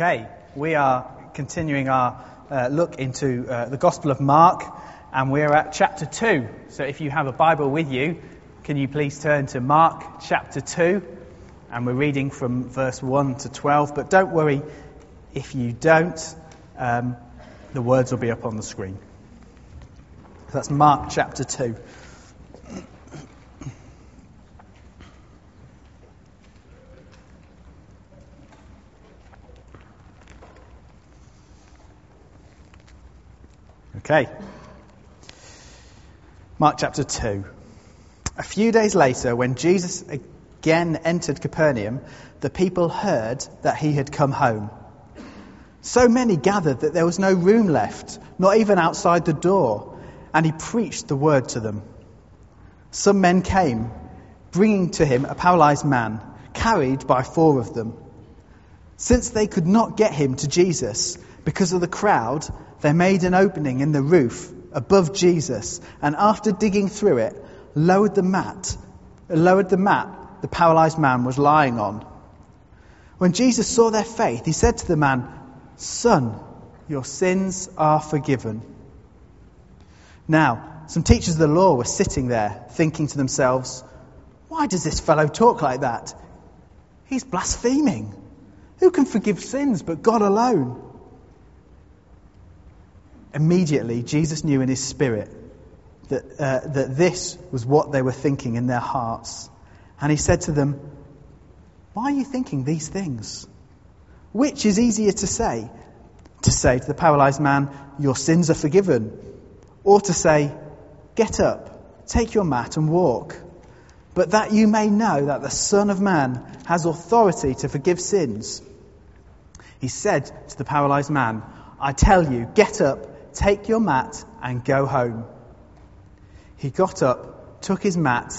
Okay, we are continuing our uh, look into uh, the Gospel of Mark, and we're at chapter 2. So if you have a Bible with you, can you please turn to Mark chapter 2? And we're reading from verse 1 to 12. But don't worry if you don't, um, the words will be up on the screen. So That's Mark chapter 2. Okay. Mark chapter 2. A few days later, when Jesus again entered Capernaum, the people heard that he had come home. So many gathered that there was no room left, not even outside the door, and he preached the word to them. Some men came, bringing to him a paralyzed man, carried by four of them. Since they could not get him to Jesus because of the crowd, they made an opening in the roof above Jesus, and after digging through it, lowered the mat, lowered the mat the paralyzed man was lying on. When Jesus saw their faith, he said to the man, Son, your sins are forgiven. Now, some teachers of the law were sitting there, thinking to themselves, Why does this fellow talk like that? He's blaspheming. Who can forgive sins but God alone? Immediately, Jesus knew in his spirit that, uh, that this was what they were thinking in their hearts. And he said to them, Why are you thinking these things? Which is easier to say? To say to the paralyzed man, Your sins are forgiven. Or to say, Get up, take your mat and walk. But that you may know that the Son of Man has authority to forgive sins. He said to the paralyzed man, I tell you, get up, Take your mat and go home. He got up, took his mat,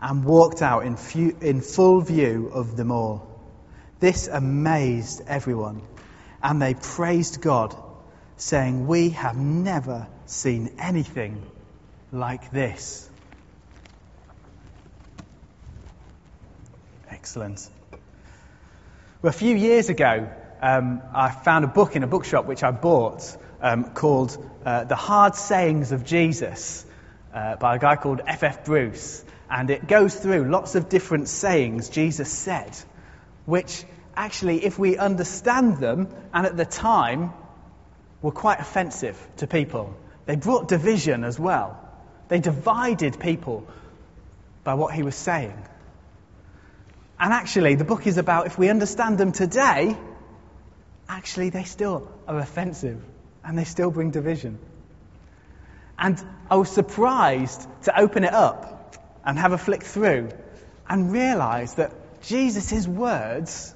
and walked out in, few, in full view of them all. This amazed everyone, and they praised God, saying, We have never seen anything like this. Excellent. Well, a few years ago, um, I found a book in a bookshop which I bought um, called uh, The Hard Sayings of Jesus uh, by a guy called F.F. F. Bruce. And it goes through lots of different sayings Jesus said, which actually, if we understand them, and at the time, were quite offensive to people. They brought division as well. They divided people by what he was saying. And actually, the book is about if we understand them today, actually, they still are offensive and they still bring division. And I was surprised to open it up and have a flick through and realize that Jesus' words,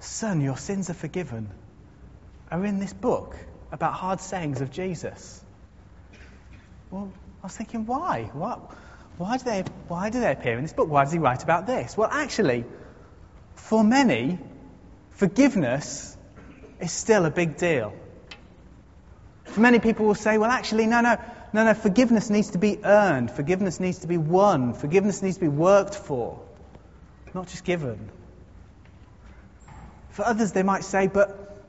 Son, your sins are forgiven, are in this book about hard sayings of Jesus. Well, I was thinking, why? Why, why, do they, why do they appear in this book? Why does he write about this? Well, actually, for many, forgiveness is still a big deal. Many people will say, well, actually, no, no, no, no, forgiveness needs to be earned. Forgiveness needs to be won. Forgiveness needs to be worked for, not just given. For others, they might say, but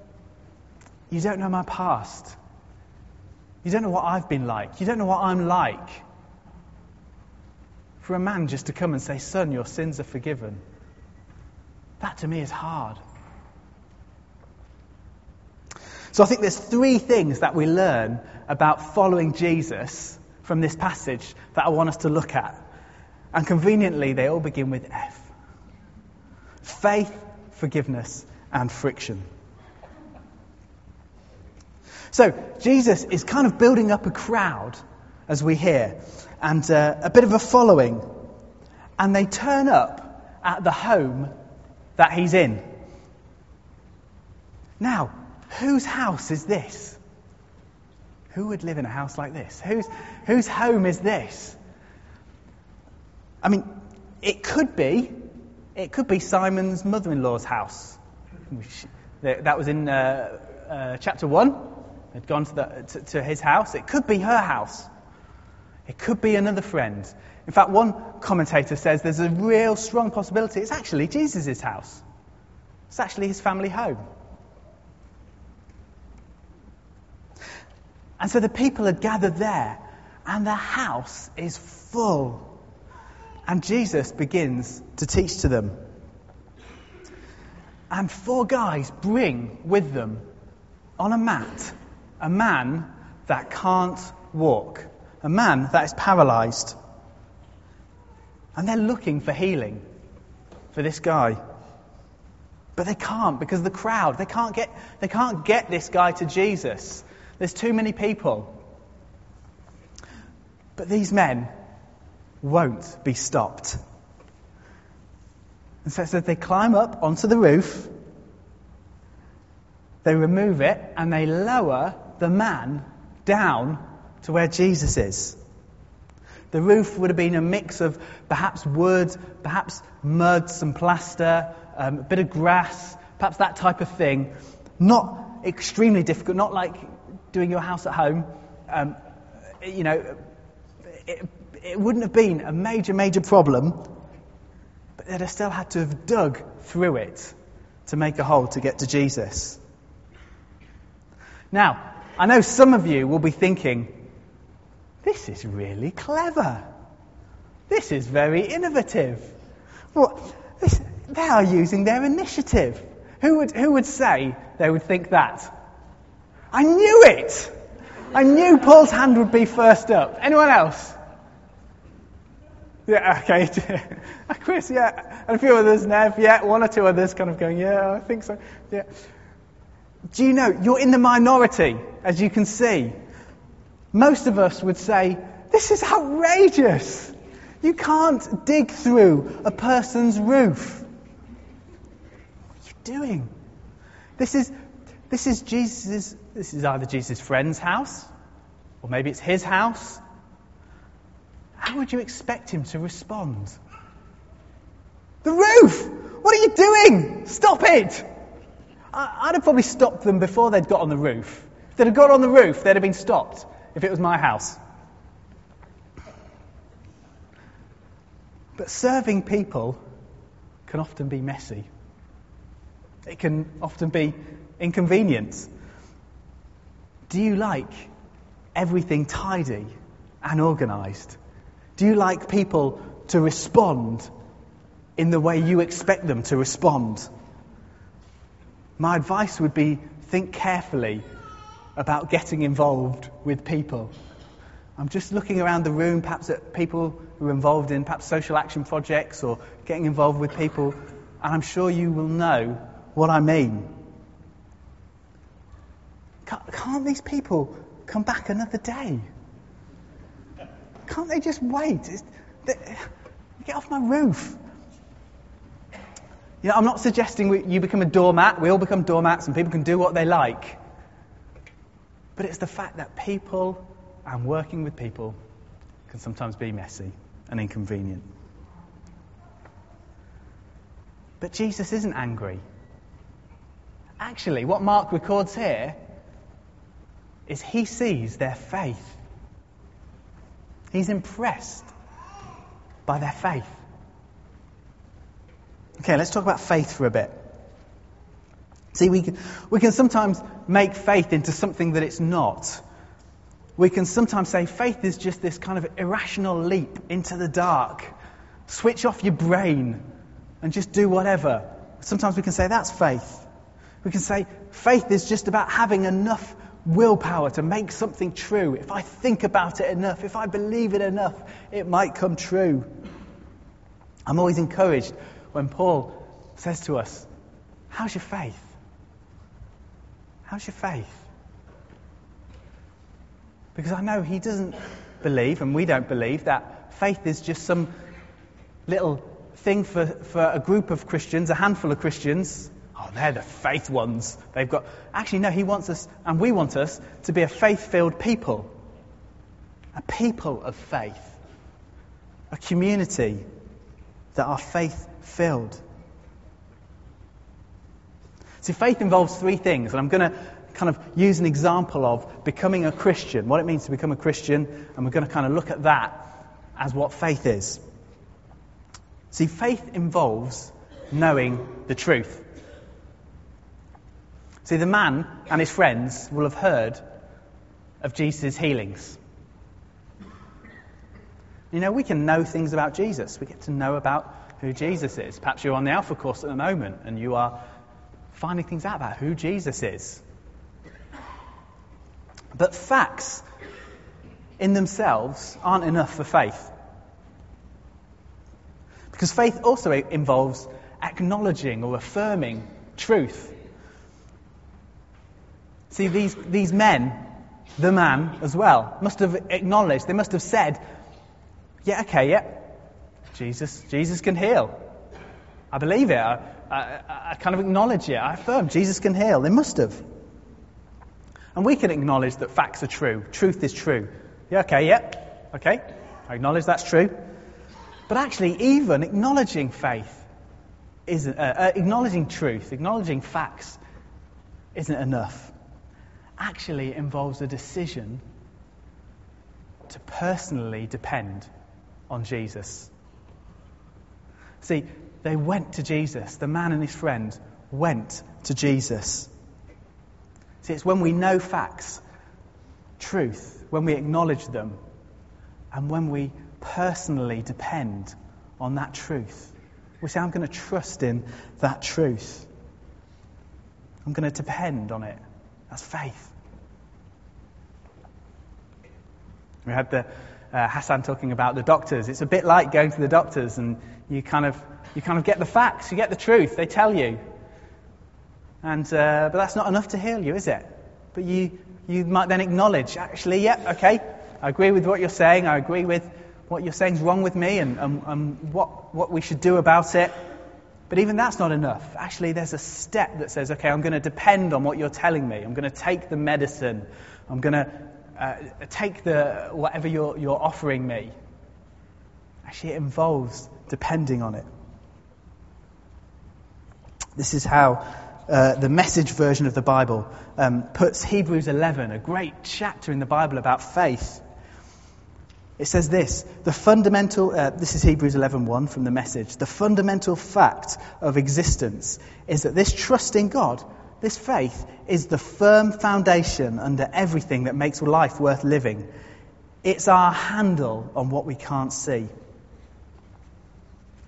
you don't know my past. You don't know what I've been like. You don't know what I'm like. For a man just to come and say, Son, your sins are forgiven, that to me is hard. So I think there's three things that we learn about following Jesus from this passage that I want us to look at. And conveniently, they all begin with F faith, forgiveness, and friction. So, Jesus is kind of building up a crowd, as we hear, and uh, a bit of a following. And they turn up at the home that he's in. Now, Whose house is this? Who would live in a house like this? Whose, whose home is this? I mean, it could be, it could be Simon's mother-in-law's house. That was in uh, uh, chapter one. Had gone to, the, to, to his house. It could be her house. It could be another friend. In fact, one commentator says there's a real strong possibility it's actually Jesus' house. It's actually his family home. And so the people had gathered there, and the house is full. And Jesus begins to teach to them. And four guys bring with them on a mat a man that can't walk, a man that is paralyzed. And they're looking for healing for this guy. But they can't because the crowd. They can't get, they can't get this guy to Jesus. There's too many people. But these men won't be stopped. And so it says they climb up onto the roof, they remove it, and they lower the man down to where Jesus is. The roof would have been a mix of perhaps wood, perhaps mud, some plaster, um, a bit of grass, perhaps that type of thing. Not extremely difficult, not like doing your house at home. Um, you know, it, it wouldn't have been a major, major problem, but they'd have still had to have dug through it to make a hole to get to Jesus. Now, I know some of you will be thinking, this is really clever. This is very innovative. Well, this, they are using their initiative. Who would, who would say they would think that? I knew it! I knew Paul's hand would be first up. Anyone else? Yeah, okay. Chris, yeah. And a few others, Nev, yeah. One or two others kind of going, yeah, I think so. Yeah. Do you know, you're in the minority, as you can see. Most of us would say, this is outrageous. You can't dig through a person's roof. What are you doing? This is, this is Jesus' this is either Jesus' friend's house, or maybe it's his house. How would you expect him to respond? The roof! What are you doing? Stop it! I'd have probably stopped them before they'd got on the roof. If they'd have got on the roof, they'd have been stopped if it was my house. But serving people can often be messy. It can often be inconvenient. Do you like everything tidy and organised? Do you like people to respond in the way you expect them to respond? My advice would be think carefully about getting involved with people. I'm just looking around the room, perhaps at people who are involved in perhaps social action projects or getting involved with people, and I'm sure you will know what I mean. Can't these people come back another day? Can't they just wait? They, get off my roof. You know, I'm not suggesting we, you become a doormat. We all become doormats and people can do what they like. But it's the fact that people and working with people can sometimes be messy and inconvenient. But Jesus isn't angry. Actually, what Mark records here is he sees their faith. He's impressed by their faith. Okay, let's talk about faith for a bit. See, we can, we can sometimes make faith into something that it's not. We can sometimes say faith is just this kind of irrational leap into the dark. Switch off your brain and just do whatever. Sometimes we can say that's faith. We can say faith is just about having enough willpower to make something true. If I think about it enough, if I believe it enough, it might come true. I'm always encouraged when Paul says to us, How's your faith? How's your faith? Because I know he doesn't believe, and we don't believe, that faith is just some little thing for, for a group of Christians, a handful of Christians, Oh, they're the faith ones. They've got. Actually, no, he wants us, and we want us, to be a faith filled people. A people of faith. A community that are faith filled. See, faith involves three things, and I'm going to kind of use an example of becoming a Christian, what it means to become a Christian, and we're going to kind of look at that as what faith is. See, faith involves knowing the truth. See, the man and his friends will have heard of Jesus' healings. You know, we can know things about Jesus. We get to know about who Jesus is. Perhaps you're on the Alpha course at the moment and you are finding things out about who Jesus is. But facts in themselves aren't enough for faith. Because faith also involves acknowledging or affirming truth. See, these, these men, the man as well, must have acknowledged, they must have said, yeah, okay, yeah, Jesus, Jesus can heal. I believe it. I, I, I kind of acknowledge it. I affirm Jesus can heal. They must have. And we can acknowledge that facts are true. Truth is true. Yeah, okay, yeah, okay. I acknowledge that's true. But actually, even acknowledging faith isn't, uh, uh, acknowledging truth, acknowledging facts isn't enough. Actually, involves a decision to personally depend on Jesus. See, they went to Jesus. The man and his friend went to Jesus. See, it's when we know facts, truth, when we acknowledge them, and when we personally depend on that truth. We say, I'm going to trust in that truth. I'm going to depend on it. That's faith. We had the uh, Hassan talking about the doctors. It's a bit like going to the doctors and you kind of, you kind of get the facts, you get the truth, they tell you. And, uh, but that's not enough to heal you, is it? But you, you might then acknowledge, actually, yeah, okay, I agree with what you're saying, I agree with what you're saying is wrong with me and, and, and what, what we should do about it. But even that's not enough. Actually, there's a step that says, okay, I'm going to depend on what you're telling me. I'm going to take the medicine. I'm going to uh, take the whatever you're, you're offering me. Actually, it involves depending on it. This is how uh, the message version of the Bible um, puts Hebrews 11, a great chapter in the Bible about faith. It says this, the fundamental, uh, this is Hebrews 11.1 from the message, the fundamental fact of existence is that this trust in God this faith is the firm foundation under everything that makes life worth living. It's our handle on what we can't see.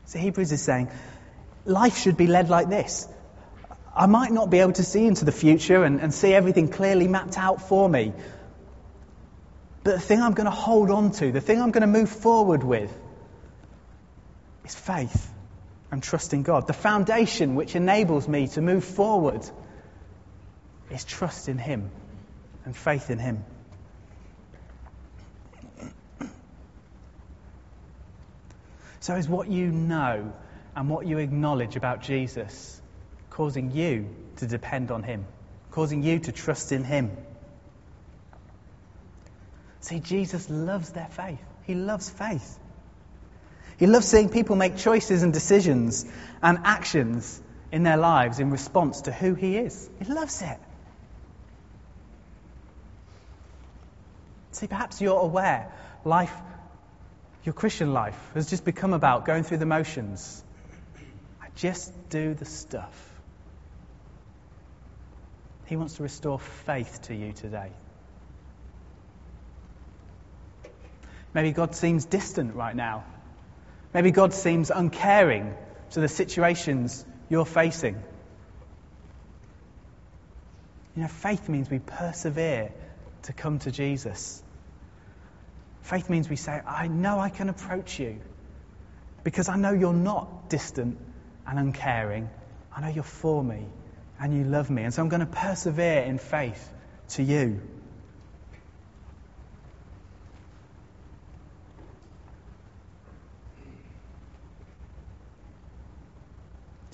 So Hebrews is saying, life should be led like this. I might not be able to see into the future and, and see everything clearly mapped out for me. But the thing I'm going to hold on to, the thing I'm going to move forward with, is faith and trust in God. The foundation which enables me to move forward is trust in Him and faith in Him. So, is what you know and what you acknowledge about Jesus causing you to depend on Him, causing you to trust in Him? See, Jesus loves their faith. He loves faith. He loves seeing people make choices and decisions and actions in their lives in response to who He is. He loves it. See, perhaps you're aware life, your Christian life, has just become about going through the motions. I just do the stuff. He wants to restore faith to you today. Maybe God seems distant right now. Maybe God seems uncaring to the situations you're facing. You know, faith means we persevere to come to Jesus. Faith means we say, I know I can approach you because I know you're not distant and uncaring. I know you're for me and you love me. And so I'm going to persevere in faith to you.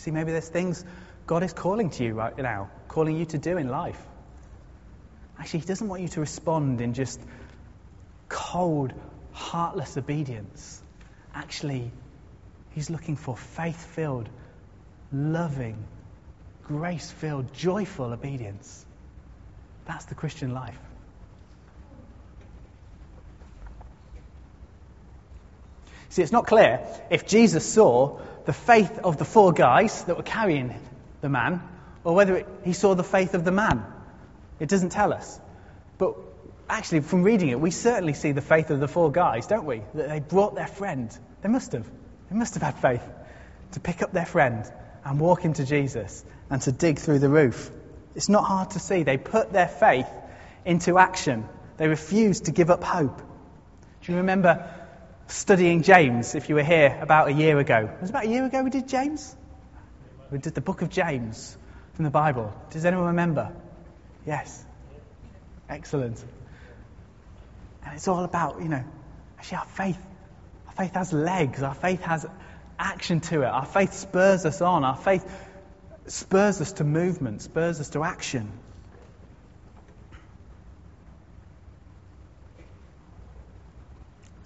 See, maybe there's things God is calling to you right now, calling you to do in life. Actually, He doesn't want you to respond in just cold, heartless obedience. Actually, he's looking for faith filled, loving, grace filled, joyful obedience. That's the Christian life. See, it's not clear if Jesus saw the faith of the four guys that were carrying the man, or whether it, he saw the faith of the man. It doesn't tell us. But actually, from reading it, we certainly see the faith of the four guys, don't we? That they brought their friend. They must have. They must have had faith to pick up their friend and walk into Jesus and to dig through the roof. It's not hard to see. They put their faith into action. They refused to give up hope. Do you remember studying James, if you were here about a year ago? It was about a year ago we did James? We did the book of James from the Bible. Does anyone remember? Yes. Excellent. And it's all about, you know, actually our faith. Our faith has legs. Our faith has action to it. Our faith spurs us on. Our faith spurs us to movement, spurs us to action.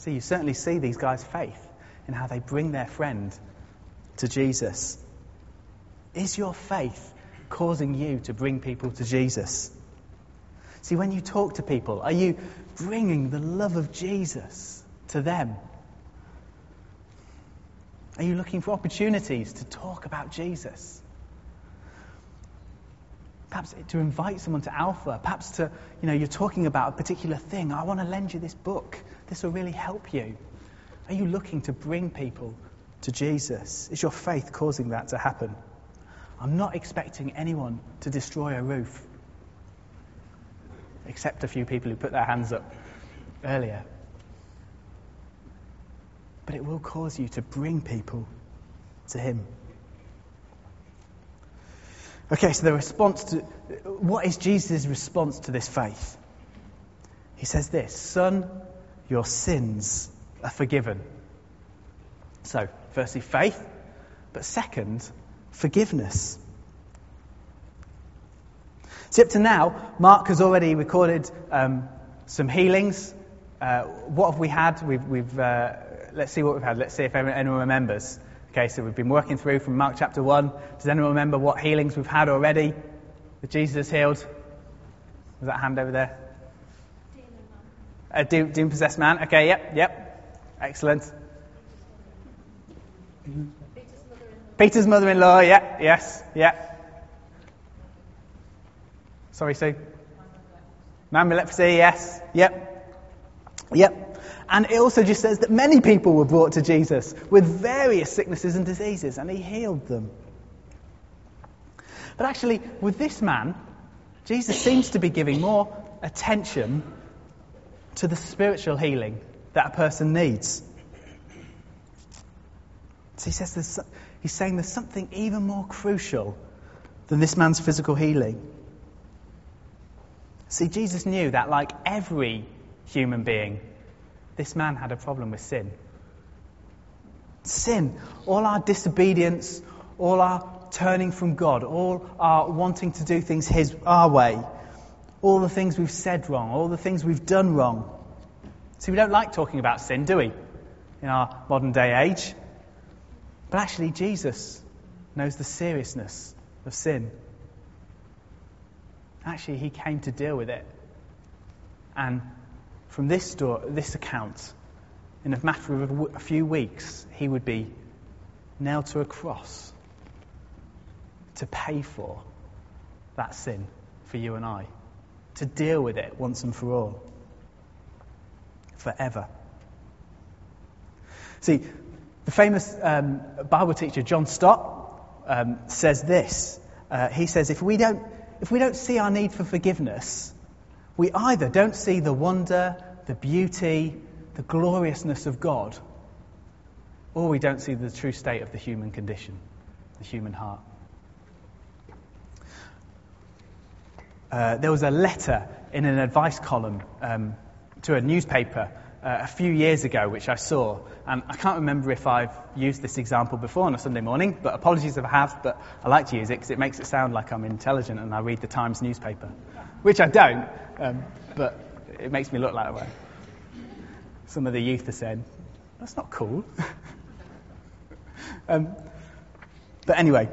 See, you certainly see these guys' faith in how they bring their friend to Jesus. Is your faith causing you to bring people to Jesus? See, when you talk to people, are you bringing the love of Jesus to them? Are you looking for opportunities to talk about Jesus? Perhaps to invite someone to Alpha. Perhaps to, you know, you're talking about a particular thing. I want to lend you this book. This will really help you. Are you looking to bring people to Jesus? Is your faith causing that to happen? I'm not expecting anyone to destroy a roof, except a few people who put their hands up earlier. But it will cause you to bring people to Him. Okay, so the response to what is Jesus' response to this faith? He says this Son, your sins are forgiven. So, firstly, faith, but second, forgiveness. See, up to now, Mark has already recorded um, some healings. Uh, what have we had? We've, we've uh, let's see what we've had. Let's see if anyone remembers. Okay, so we've been working through from Mark chapter 1. Does anyone remember what healings we've had already that Jesus healed? Was that hand over there? A demon possessed man. Okay, yep, yep. Excellent. Peter's mother in law, yeah, yes, yeah. Sorry, Sue. Man with leprosy, yes, yep, yep. And it also just says that many people were brought to Jesus with various sicknesses and diseases, and he healed them. But actually, with this man, Jesus seems to be giving more attention to the spiritual healing that a person needs. So he says he's saying there's something even more crucial than this man's physical healing. See, Jesus knew that, like every human being, this man had a problem with sin. Sin. All our disobedience, all our turning from God, all our wanting to do things his, our way, all the things we've said wrong, all the things we've done wrong. See, we don't like talking about sin, do we? In our modern day age. But actually, Jesus knows the seriousness of sin. Actually, he came to deal with it. And from this, story, this account, in a matter of a few weeks, he would be nailed to a cross to pay for that sin for you and I, to deal with it once and for all, forever. See, the famous um, Bible teacher John Stott um, says this. Uh, he says, if we, don't, if we don't see our need for forgiveness, we either don't see the wonder the beauty, the gloriousness of God, or we don't see the true state of the human condition, the human heart. Uh, there was a letter in an advice column um, to a newspaper uh, a few years ago, which I saw. And I can't remember if I've used this example before on a Sunday morning, but apologies if I have, but I like to use it because it makes it sound like I'm intelligent and I read the Times newspaper, which I don't, um, but it makes me look that way. Some of the youth have said, that's not cool. um, but anyway,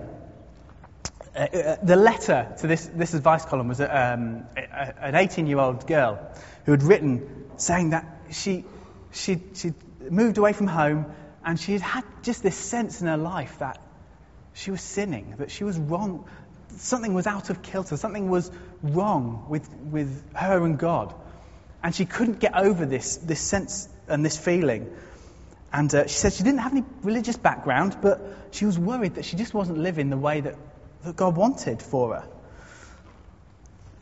uh, uh, the letter to this, this advice column was um, a, an 18 year old girl who had written saying that she, she, she'd moved away from home and she had had just this sense in her life that she was sinning, that she was wrong. Something was out of kilter, something was wrong with, with her and God. And she couldn't get over this, this sense and this feeling. And uh, she said she didn't have any religious background, but she was worried that she just wasn't living the way that, that God wanted for her.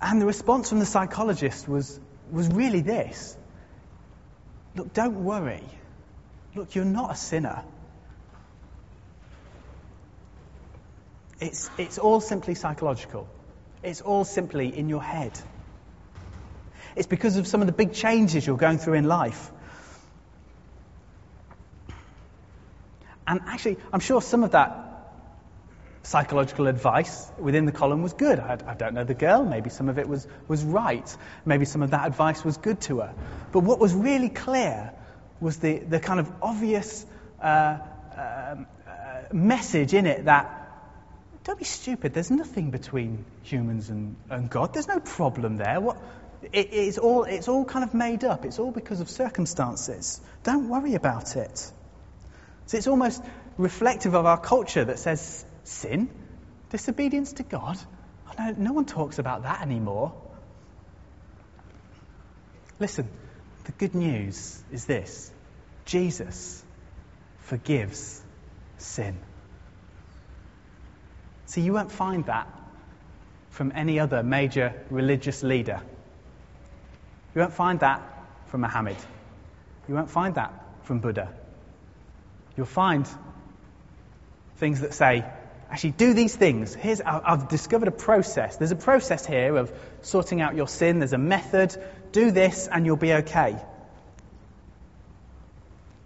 And the response from the psychologist was, was really this Look, don't worry. Look, you're not a sinner. It's, it's all simply psychological. It's all simply in your head. It's because of some of the big changes you're going through in life. And actually, I'm sure some of that psychological advice within the column was good. I, I, don't know the girl. Maybe some of it was, was right. Maybe some of that advice was good to her. But what was really clear was the, the kind of obvious uh, um, uh, message in it that don't be stupid. There's nothing between humans and, and God. There's no problem there. What, it, it's, all, it's all kind of made up. It's all because of circumstances. Don't worry about it. So it's almost reflective of our culture that says sin, disobedience to God. Oh, no, no one talks about that anymore. Listen, the good news is this Jesus forgives sin. See, you won't find that from any other major religious leader. You won't find that from Muhammad. You won't find that from Buddha. You'll find things that say, actually, do these things. Here's, I've discovered a process. There's a process here of sorting out your sin. There's a method. Do this and you'll be okay.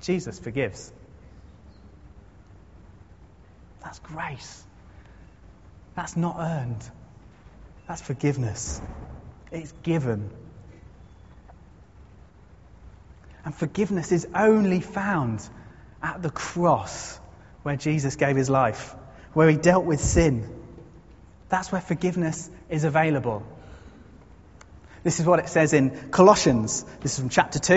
Jesus forgives. That's grace. That's not earned. That's forgiveness. It's given. And forgiveness is only found at the cross where Jesus gave his life, where he dealt with sin. That's where forgiveness is available. This is what it says in Colossians. This is from chapter 2.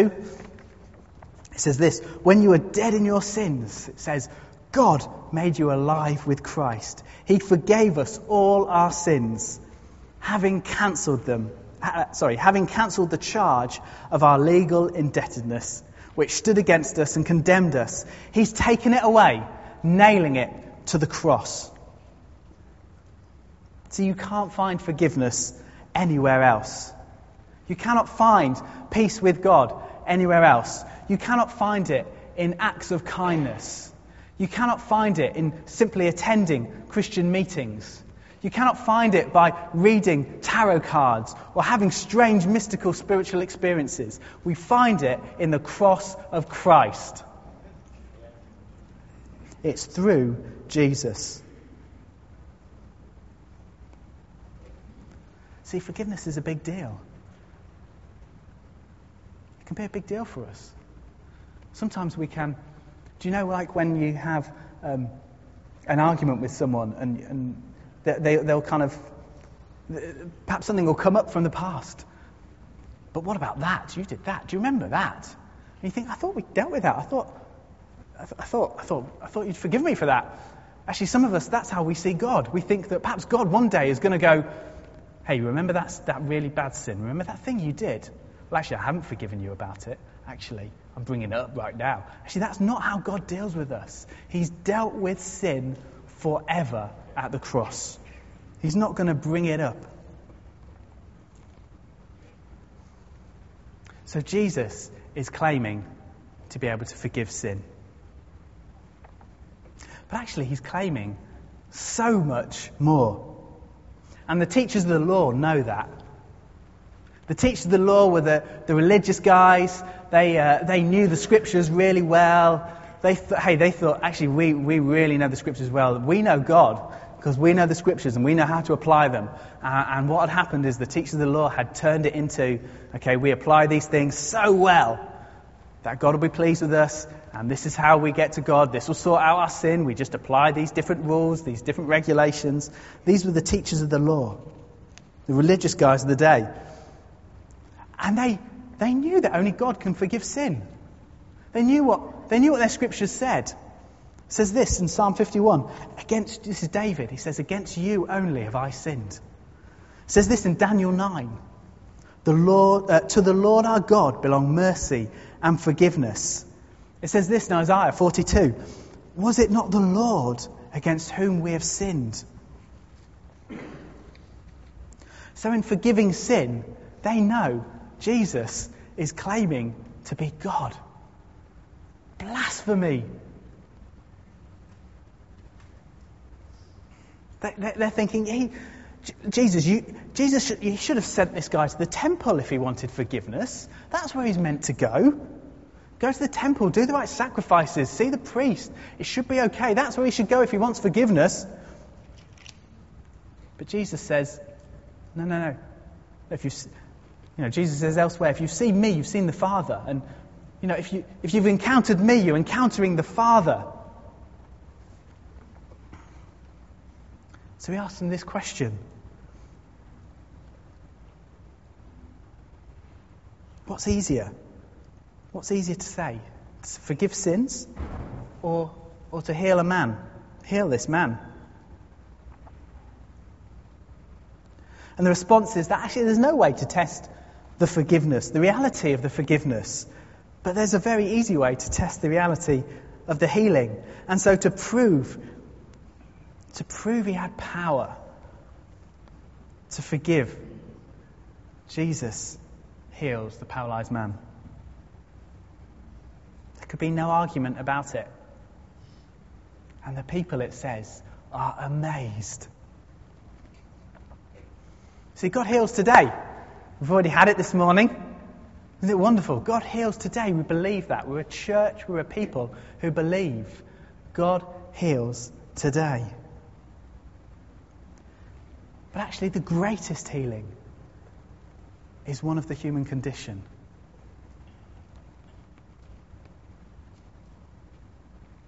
It says this When you were dead in your sins, it says, God made you alive with Christ. He forgave us all our sins, having cancelled them. Uh, sorry, having cancelled the charge of our legal indebtedness, which stood against us and condemned us. He's taken it away, nailing it to the cross. So you can't find forgiveness anywhere else. You cannot find peace with God anywhere else. You cannot find it in acts of kindness. You cannot find it in simply attending Christian meetings. You cannot find it by reading tarot cards or having strange mystical spiritual experiences. We find it in the cross of Christ. It's through Jesus. See, forgiveness is a big deal. It can be a big deal for us. Sometimes we can do you know, like when you have um, an argument with someone and, and they, they'll kind of, perhaps something will come up from the past. But what about that? You did that. Do you remember that? And you think, I thought we dealt with that. I thought, I, th- I thought, I thought, I thought you'd forgive me for that. Actually, some of us, that's how we see God. We think that perhaps God one day is going to go, hey, remember that, that really bad sin? Remember that thing you did? Well, actually, I haven't forgiven you about it. Actually, I'm bringing it up right now. Actually, that's not how God deals with us. He's dealt with sin forever at the cross. He's not going to bring it up. So Jesus is claiming to be able to forgive sin. But actually, he's claiming so much more. And the teachers of the law know that. The teachers of the law were the, the religious guys. They, uh, they knew the scriptures really well. They th- hey, they thought, actually, we, we really know the scriptures well. We know God because we know the scriptures and we know how to apply them. Uh, and what had happened is the teachers of the law had turned it into, okay, we apply these things so well that God will be pleased with us, and this is how we get to God. This will sort out our sin. We just apply these different rules, these different regulations. These were the teachers of the law, the religious guys of the day. And they, they knew that only God can forgive sin. They knew what, they knew what their scriptures said. It says this in Psalm 51. Against, this is David. He says, Against you only have I sinned. It says this in Daniel 9. The Lord, uh, to the Lord our God belong mercy and forgiveness. It says this in Isaiah 42 Was it not the Lord against whom we have sinned? So, in forgiving sin, they know Jesus is claiming to be God. Blasphemy. They're thinking, he, Jesus, you, Jesus should, you should have sent this guy to the temple if he wanted forgiveness. That's where he's meant to go. Go to the temple, do the right sacrifices, see the priest. It should be okay. That's where he should go if he wants forgiveness. But Jesus says, no, no, no. If you, you know, Jesus says elsewhere, if you've seen me, you've seen the Father. And, you know, if, you, if you've encountered me, you're encountering the Father. So he asks them this question What's easier? What's easier to say? To forgive sins or, or to heal a man? Heal this man. And the response is that actually there's no way to test the forgiveness, the reality of the forgiveness. But there's a very easy way to test the reality of the healing. And so to prove, to prove he had power to forgive, Jesus heals the paralyzed man. There could be no argument about it. And the people, it says, are amazed. See, God heals today. We've already had it this morning. Isn't it wonderful? God heals today. We believe that. We're a church, we're a people who believe God heals today. But actually, the greatest healing is one of the human condition.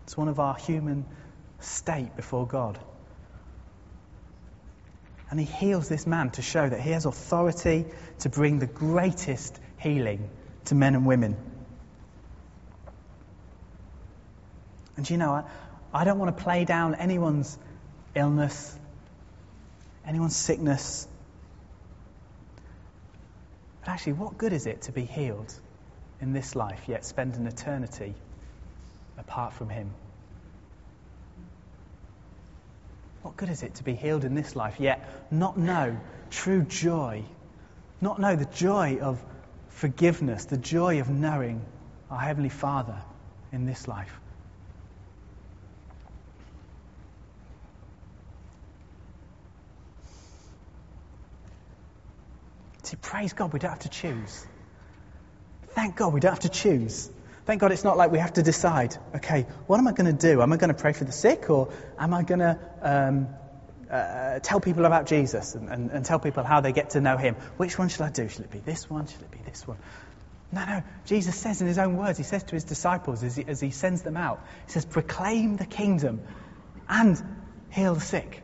It's one of our human state before God. And he heals this man to show that he has authority to bring the greatest healing to men and women. And you know, I, I don't want to play down anyone's illness, anyone's sickness. But actually, what good is it to be healed in this life, yet spend an eternity apart from Him? What good is it to be healed in this life, yet not know true joy, not know the joy of forgiveness, the joy of knowing our Heavenly Father in this life? See, praise God, we don't have to choose. Thank God we don't have to choose. Thank God it's not like we have to decide, okay, what am I going to do? Am I going to pray for the sick or am I going to um, uh, tell people about Jesus and, and, and tell people how they get to know Him? Which one should I do? Should it be this one? Should it be this one? No, no. Jesus says in His own words, He says to His disciples as He, as he sends them out, He says, proclaim the kingdom and heal the sick.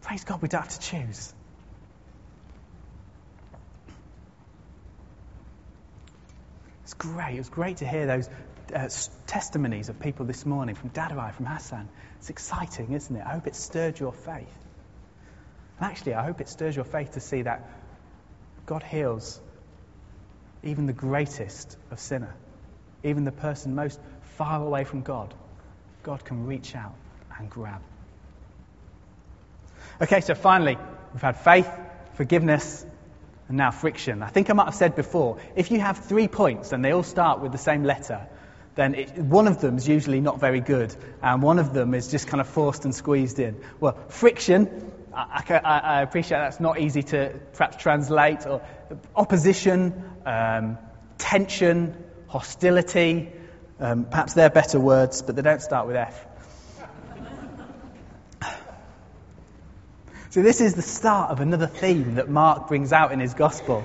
Praise God, we don't have to choose. It's great. It was great to hear those uh, testimonies of people this morning from Dadai, from Hassan. It's exciting, isn't it? I hope it stirred your faith. And actually, I hope it stirs your faith to see that God heals even the greatest of sinner, even the person most far away from God. God can reach out and grab. Okay, so finally, we've had faith, forgiveness, and now friction. I think I might have said before, if you have three points and they all start with the same letter, then it, one of them is usually not very good, and one of them is just kind of forced and squeezed in. Well, friction, I, I, I appreciate that's not easy to perhaps translate, or opposition, um, tension, hostility, um, perhaps they're better words, but they don't start with F. So, this is the start of another theme that Mark brings out in his gospel.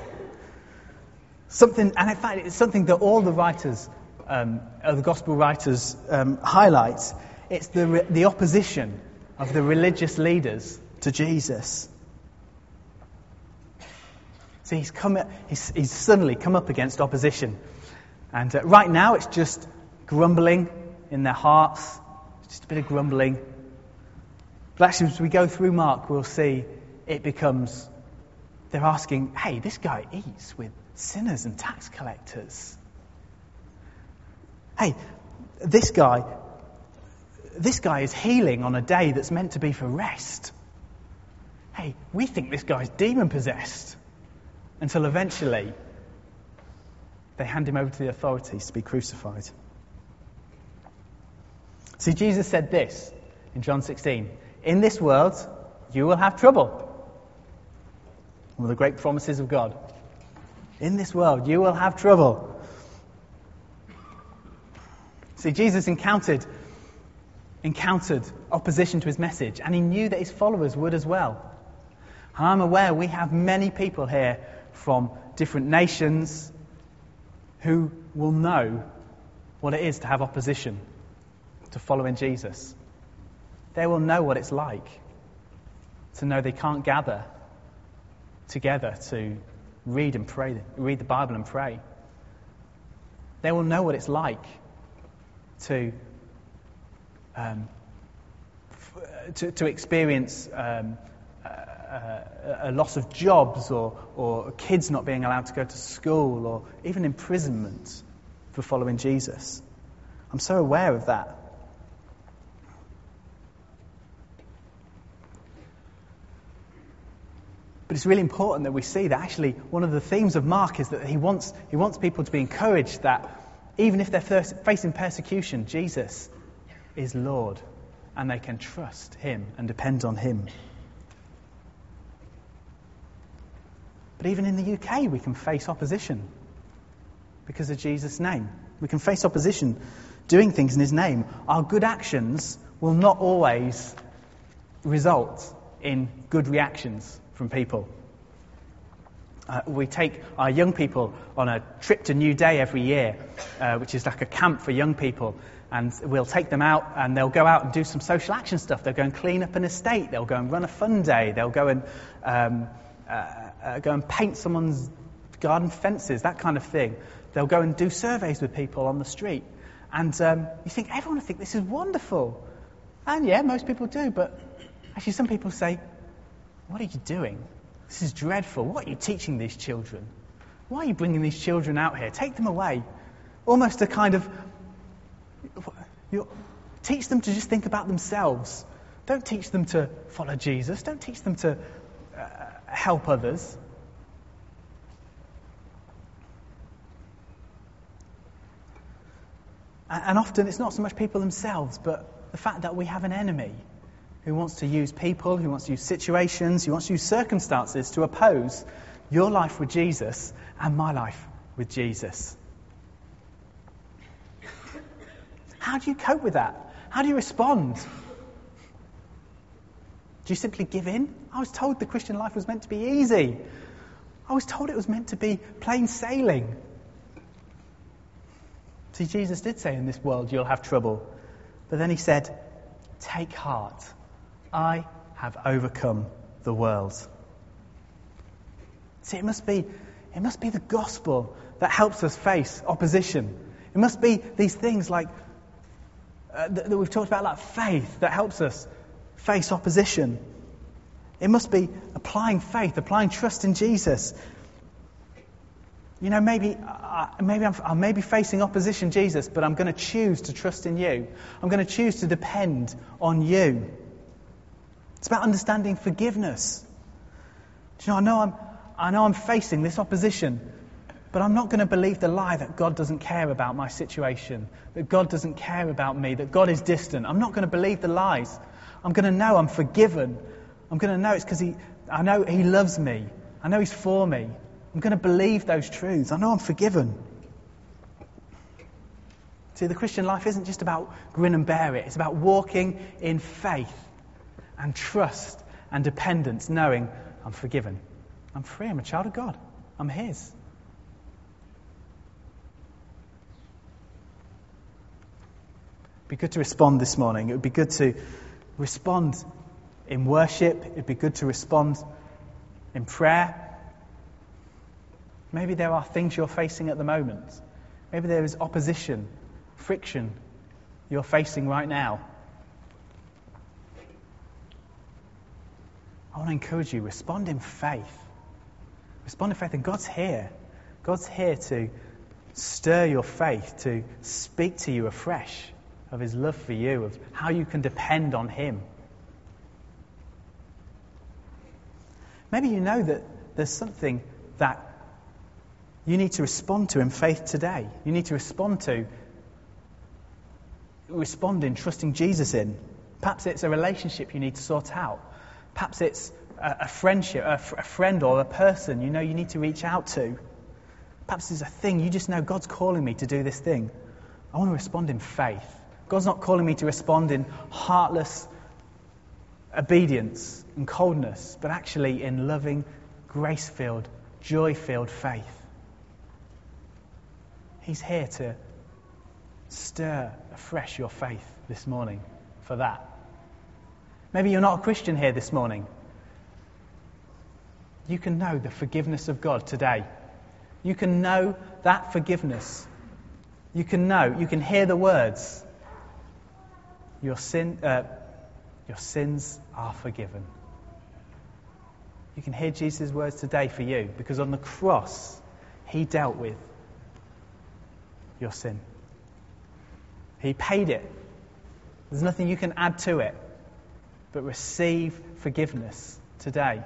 Something, and in fact, it's something that all the writers, um, the gospel writers, um, highlight. It's the, the opposition of the religious leaders to Jesus. So he's, come, he's, he's suddenly come up against opposition. And uh, right now it's just grumbling in their hearts, just a bit of grumbling. But actually, as we go through Mark, we'll see it becomes they're asking, hey, this guy eats with sinners and tax collectors. Hey, this guy, this guy is healing on a day that's meant to be for rest. Hey, we think this guy's demon possessed. Until eventually, they hand him over to the authorities to be crucified. See, Jesus said this in John 16 In this world, you will have trouble. One of the great promises of God. In this world, you will have trouble. See, Jesus encountered, encountered opposition to his message, and he knew that his followers would as well. I'm aware we have many people here from different nations who will know what it is to have opposition to following Jesus. They will know what it's like to know they can't gather together to read and pray, read the Bible and pray. They will know what it's like to, um, to, to, experience um, a, a, loss of jobs or, or kids not being allowed to go to school or even imprisonment for following Jesus. I'm so aware of that. But it's really important that we see that actually one of the themes of Mark is that he wants, he wants people to be encouraged that even if they're facing persecution, Jesus is Lord and they can trust Him and depend on Him. But even in the UK, we can face opposition because of Jesus' name. We can face opposition doing things in His name. Our good actions will not always result in good reactions from people. Uh, we take our young people on a trip to New Day every year, uh, which is like a camp for young people. And we'll take them out and they'll go out and do some social action stuff. They'll go and clean up an estate. They'll go and run a fun day. They'll go and um, uh, uh go and paint someone's garden fences, that kind of thing. They'll go and do surveys with people on the street. And um, you think, everyone will think this is wonderful. And yeah, most people do. But actually, some people say, what are you doing? This is dreadful. What are you teaching these children? Why are you bringing these children out here? Take them away. Almost a kind of. teach them to just think about themselves. Don't teach them to follow Jesus. Don't teach them to uh, help others. And often it's not so much people themselves, but the fact that we have an enemy who wants to use people, who wants to use situations, who wants to use circumstances to oppose your life with Jesus and my life with Jesus. How do you cope with that? How do you respond? Do you simply give in? I was told the Christian life was meant to be easy. I was told it was meant to be plain sailing. See, Jesus did say in this world you'll have trouble. But then he said, Take heart. I have overcome the world. See, it must be, it must be the gospel that helps us face opposition. It must be these things like uh, that, that we've talked about, like faith, that helps us face opposition. It must be applying faith, applying trust in Jesus. You know, maybe, uh, maybe I'm, I may be facing opposition, Jesus, but I'm going to choose to trust in you. I'm going to choose to depend on you. It's about understanding forgiveness. Do you know, I know I'm, I know I'm facing this opposition, but I'm not going to believe the lie that God doesn't care about my situation, that God doesn't care about me, that God is distant. I'm not going to believe the lies. I'm going to know I'm forgiven. I'm going to know it's because he, I know He loves me. I know He's for me. I'm going to believe those truths. I know I'm forgiven. See, the Christian life isn't just about grin and bear it, it's about walking in faith and trust and dependence, knowing I'm forgiven. I'm free. I'm a child of God. I'm His. It'd be good to respond this morning. It would be good to respond in worship. It'd be good to respond in prayer. Maybe there are things you're facing at the moment. Maybe there is opposition, friction you're facing right now. I want to encourage you respond in faith. Respond in faith, and God's here. God's here to stir your faith, to speak to you afresh of His love for you, of how you can depend on Him. Maybe you know that there's something that you need to respond to in faith today. You need to respond to, respond in trusting Jesus in. Perhaps it's a relationship you need to sort out. Perhaps it's a, a friendship, a, friend or a person you know you need to reach out to. Perhaps there's a thing you just know God's calling me to do this thing. I want to respond in faith. God's not calling me to respond in heartless obedience and coldness, but actually in loving, grace filled, joy filled faith. He's here to stir afresh your faith this morning for that. Maybe you're not a Christian here this morning. You can know the forgiveness of God today. You can know that forgiveness. You can know, you can hear the words. Your, sin, uh, your sins are forgiven. You can hear Jesus' words today for you because on the cross, he dealt with your sin. He paid it. There's nothing you can add to it, but receive forgiveness today.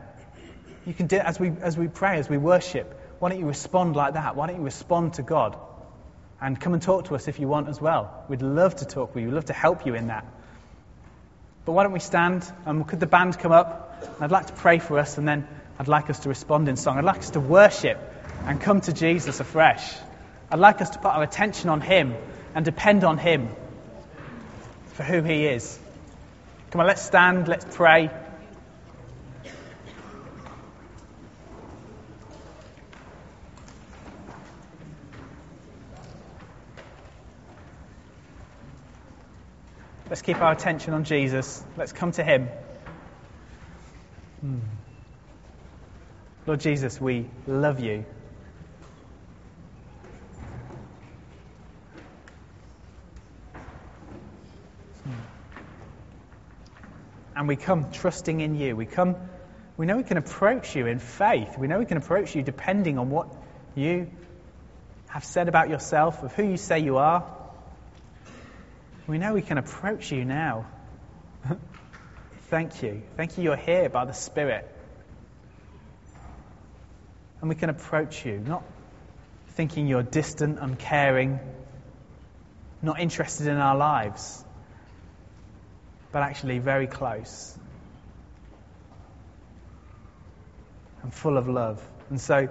You can do it as we, as we pray, as we worship. Why don't you respond like that? Why don't you respond to God? And come and talk to us if you want as well. We'd love to talk with you. We'd love to help you in that. But why don't we stand? And could the band come up? I'd like to pray for us, and then I'd like us to respond in song. I'd like us to worship and come to Jesus afresh. I'd like us to put our attention on Him and depend on Him for who He is. Come on, let's stand, let's pray. Let's keep our attention on Jesus. Let's come to Him. Hmm. Lord Jesus, we love you. And we come trusting in you. We come, we know we can approach you in faith. We know we can approach you depending on what you have said about yourself, of who you say you are. We know we can approach you now. Thank you. Thank you, you're here by the Spirit. And we can approach you, not thinking you're distant, uncaring, not interested in our lives, but actually very close and full of love. And so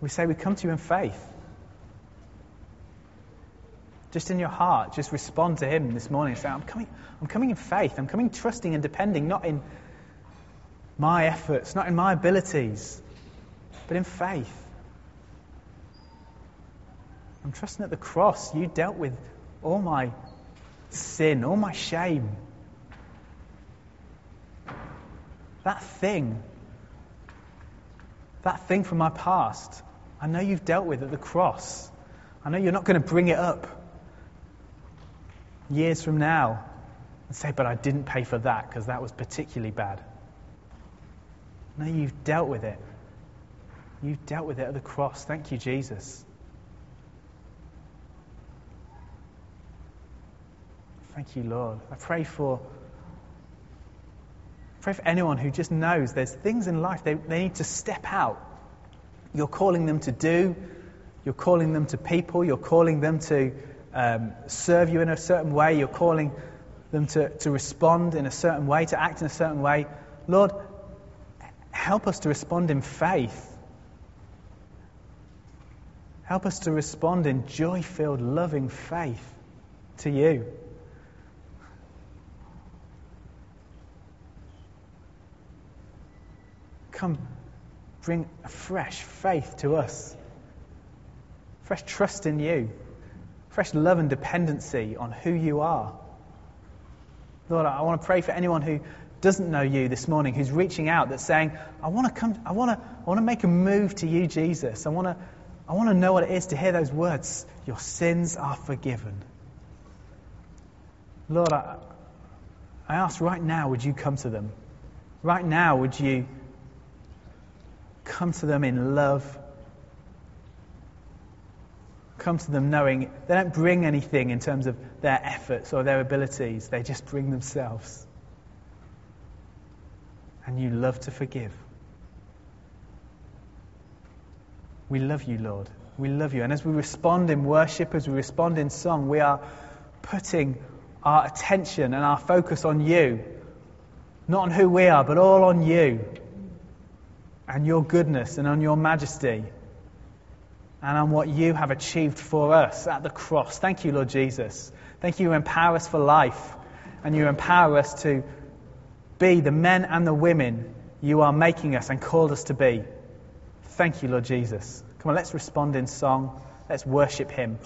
we say we come to you in faith. Just in your heart, just respond to Him this morning say, I'm coming, I'm coming in faith. I'm coming trusting and depending, not in my efforts, not in my abilities, but in faith. I'm trusting at the cross. You dealt with all my sin, all my shame. That thing, that thing from my past, I know you've dealt with at the cross. I know you're not going to bring it up years from now and say, but I didn't pay for that because that was particularly bad. No, you've dealt with it. You've dealt with it at the cross. Thank you, Jesus. Thank you, Lord. I pray for pray for anyone who just knows there's things in life they, they need to step out. You're calling them to do, you're calling them to people, you're calling them to um, serve you in a certain way, you're calling them to, to respond in a certain way, to act in a certain way. Lord, help us to respond in faith. Help us to respond in joy filled, loving faith to you. Come, bring a fresh faith to us, fresh trust in you fresh love and dependency on who you are. Lord, I want to pray for anyone who doesn't know you this morning, who's reaching out, that's saying, I want to come, I want to, I want to make a move to you, Jesus. I want to, I want to know what it is to hear those words. Your sins are forgiven. Lord, I, I ask right now, would you come to them? Right now, would you come to them in love. Come to them knowing they don't bring anything in terms of their efforts or their abilities, they just bring themselves. And you love to forgive. We love you, Lord. We love you. And as we respond in worship, as we respond in song, we are putting our attention and our focus on you. Not on who we are, but all on you and your goodness and on your majesty and on what you have achieved for us at the cross. Thank you, Lord Jesus. Thank you, you empower us for life and you empower us to be the men and the women you are making us and called us to be. Thank you, Lord Jesus. Come on, let's respond in song. Let's worship Him.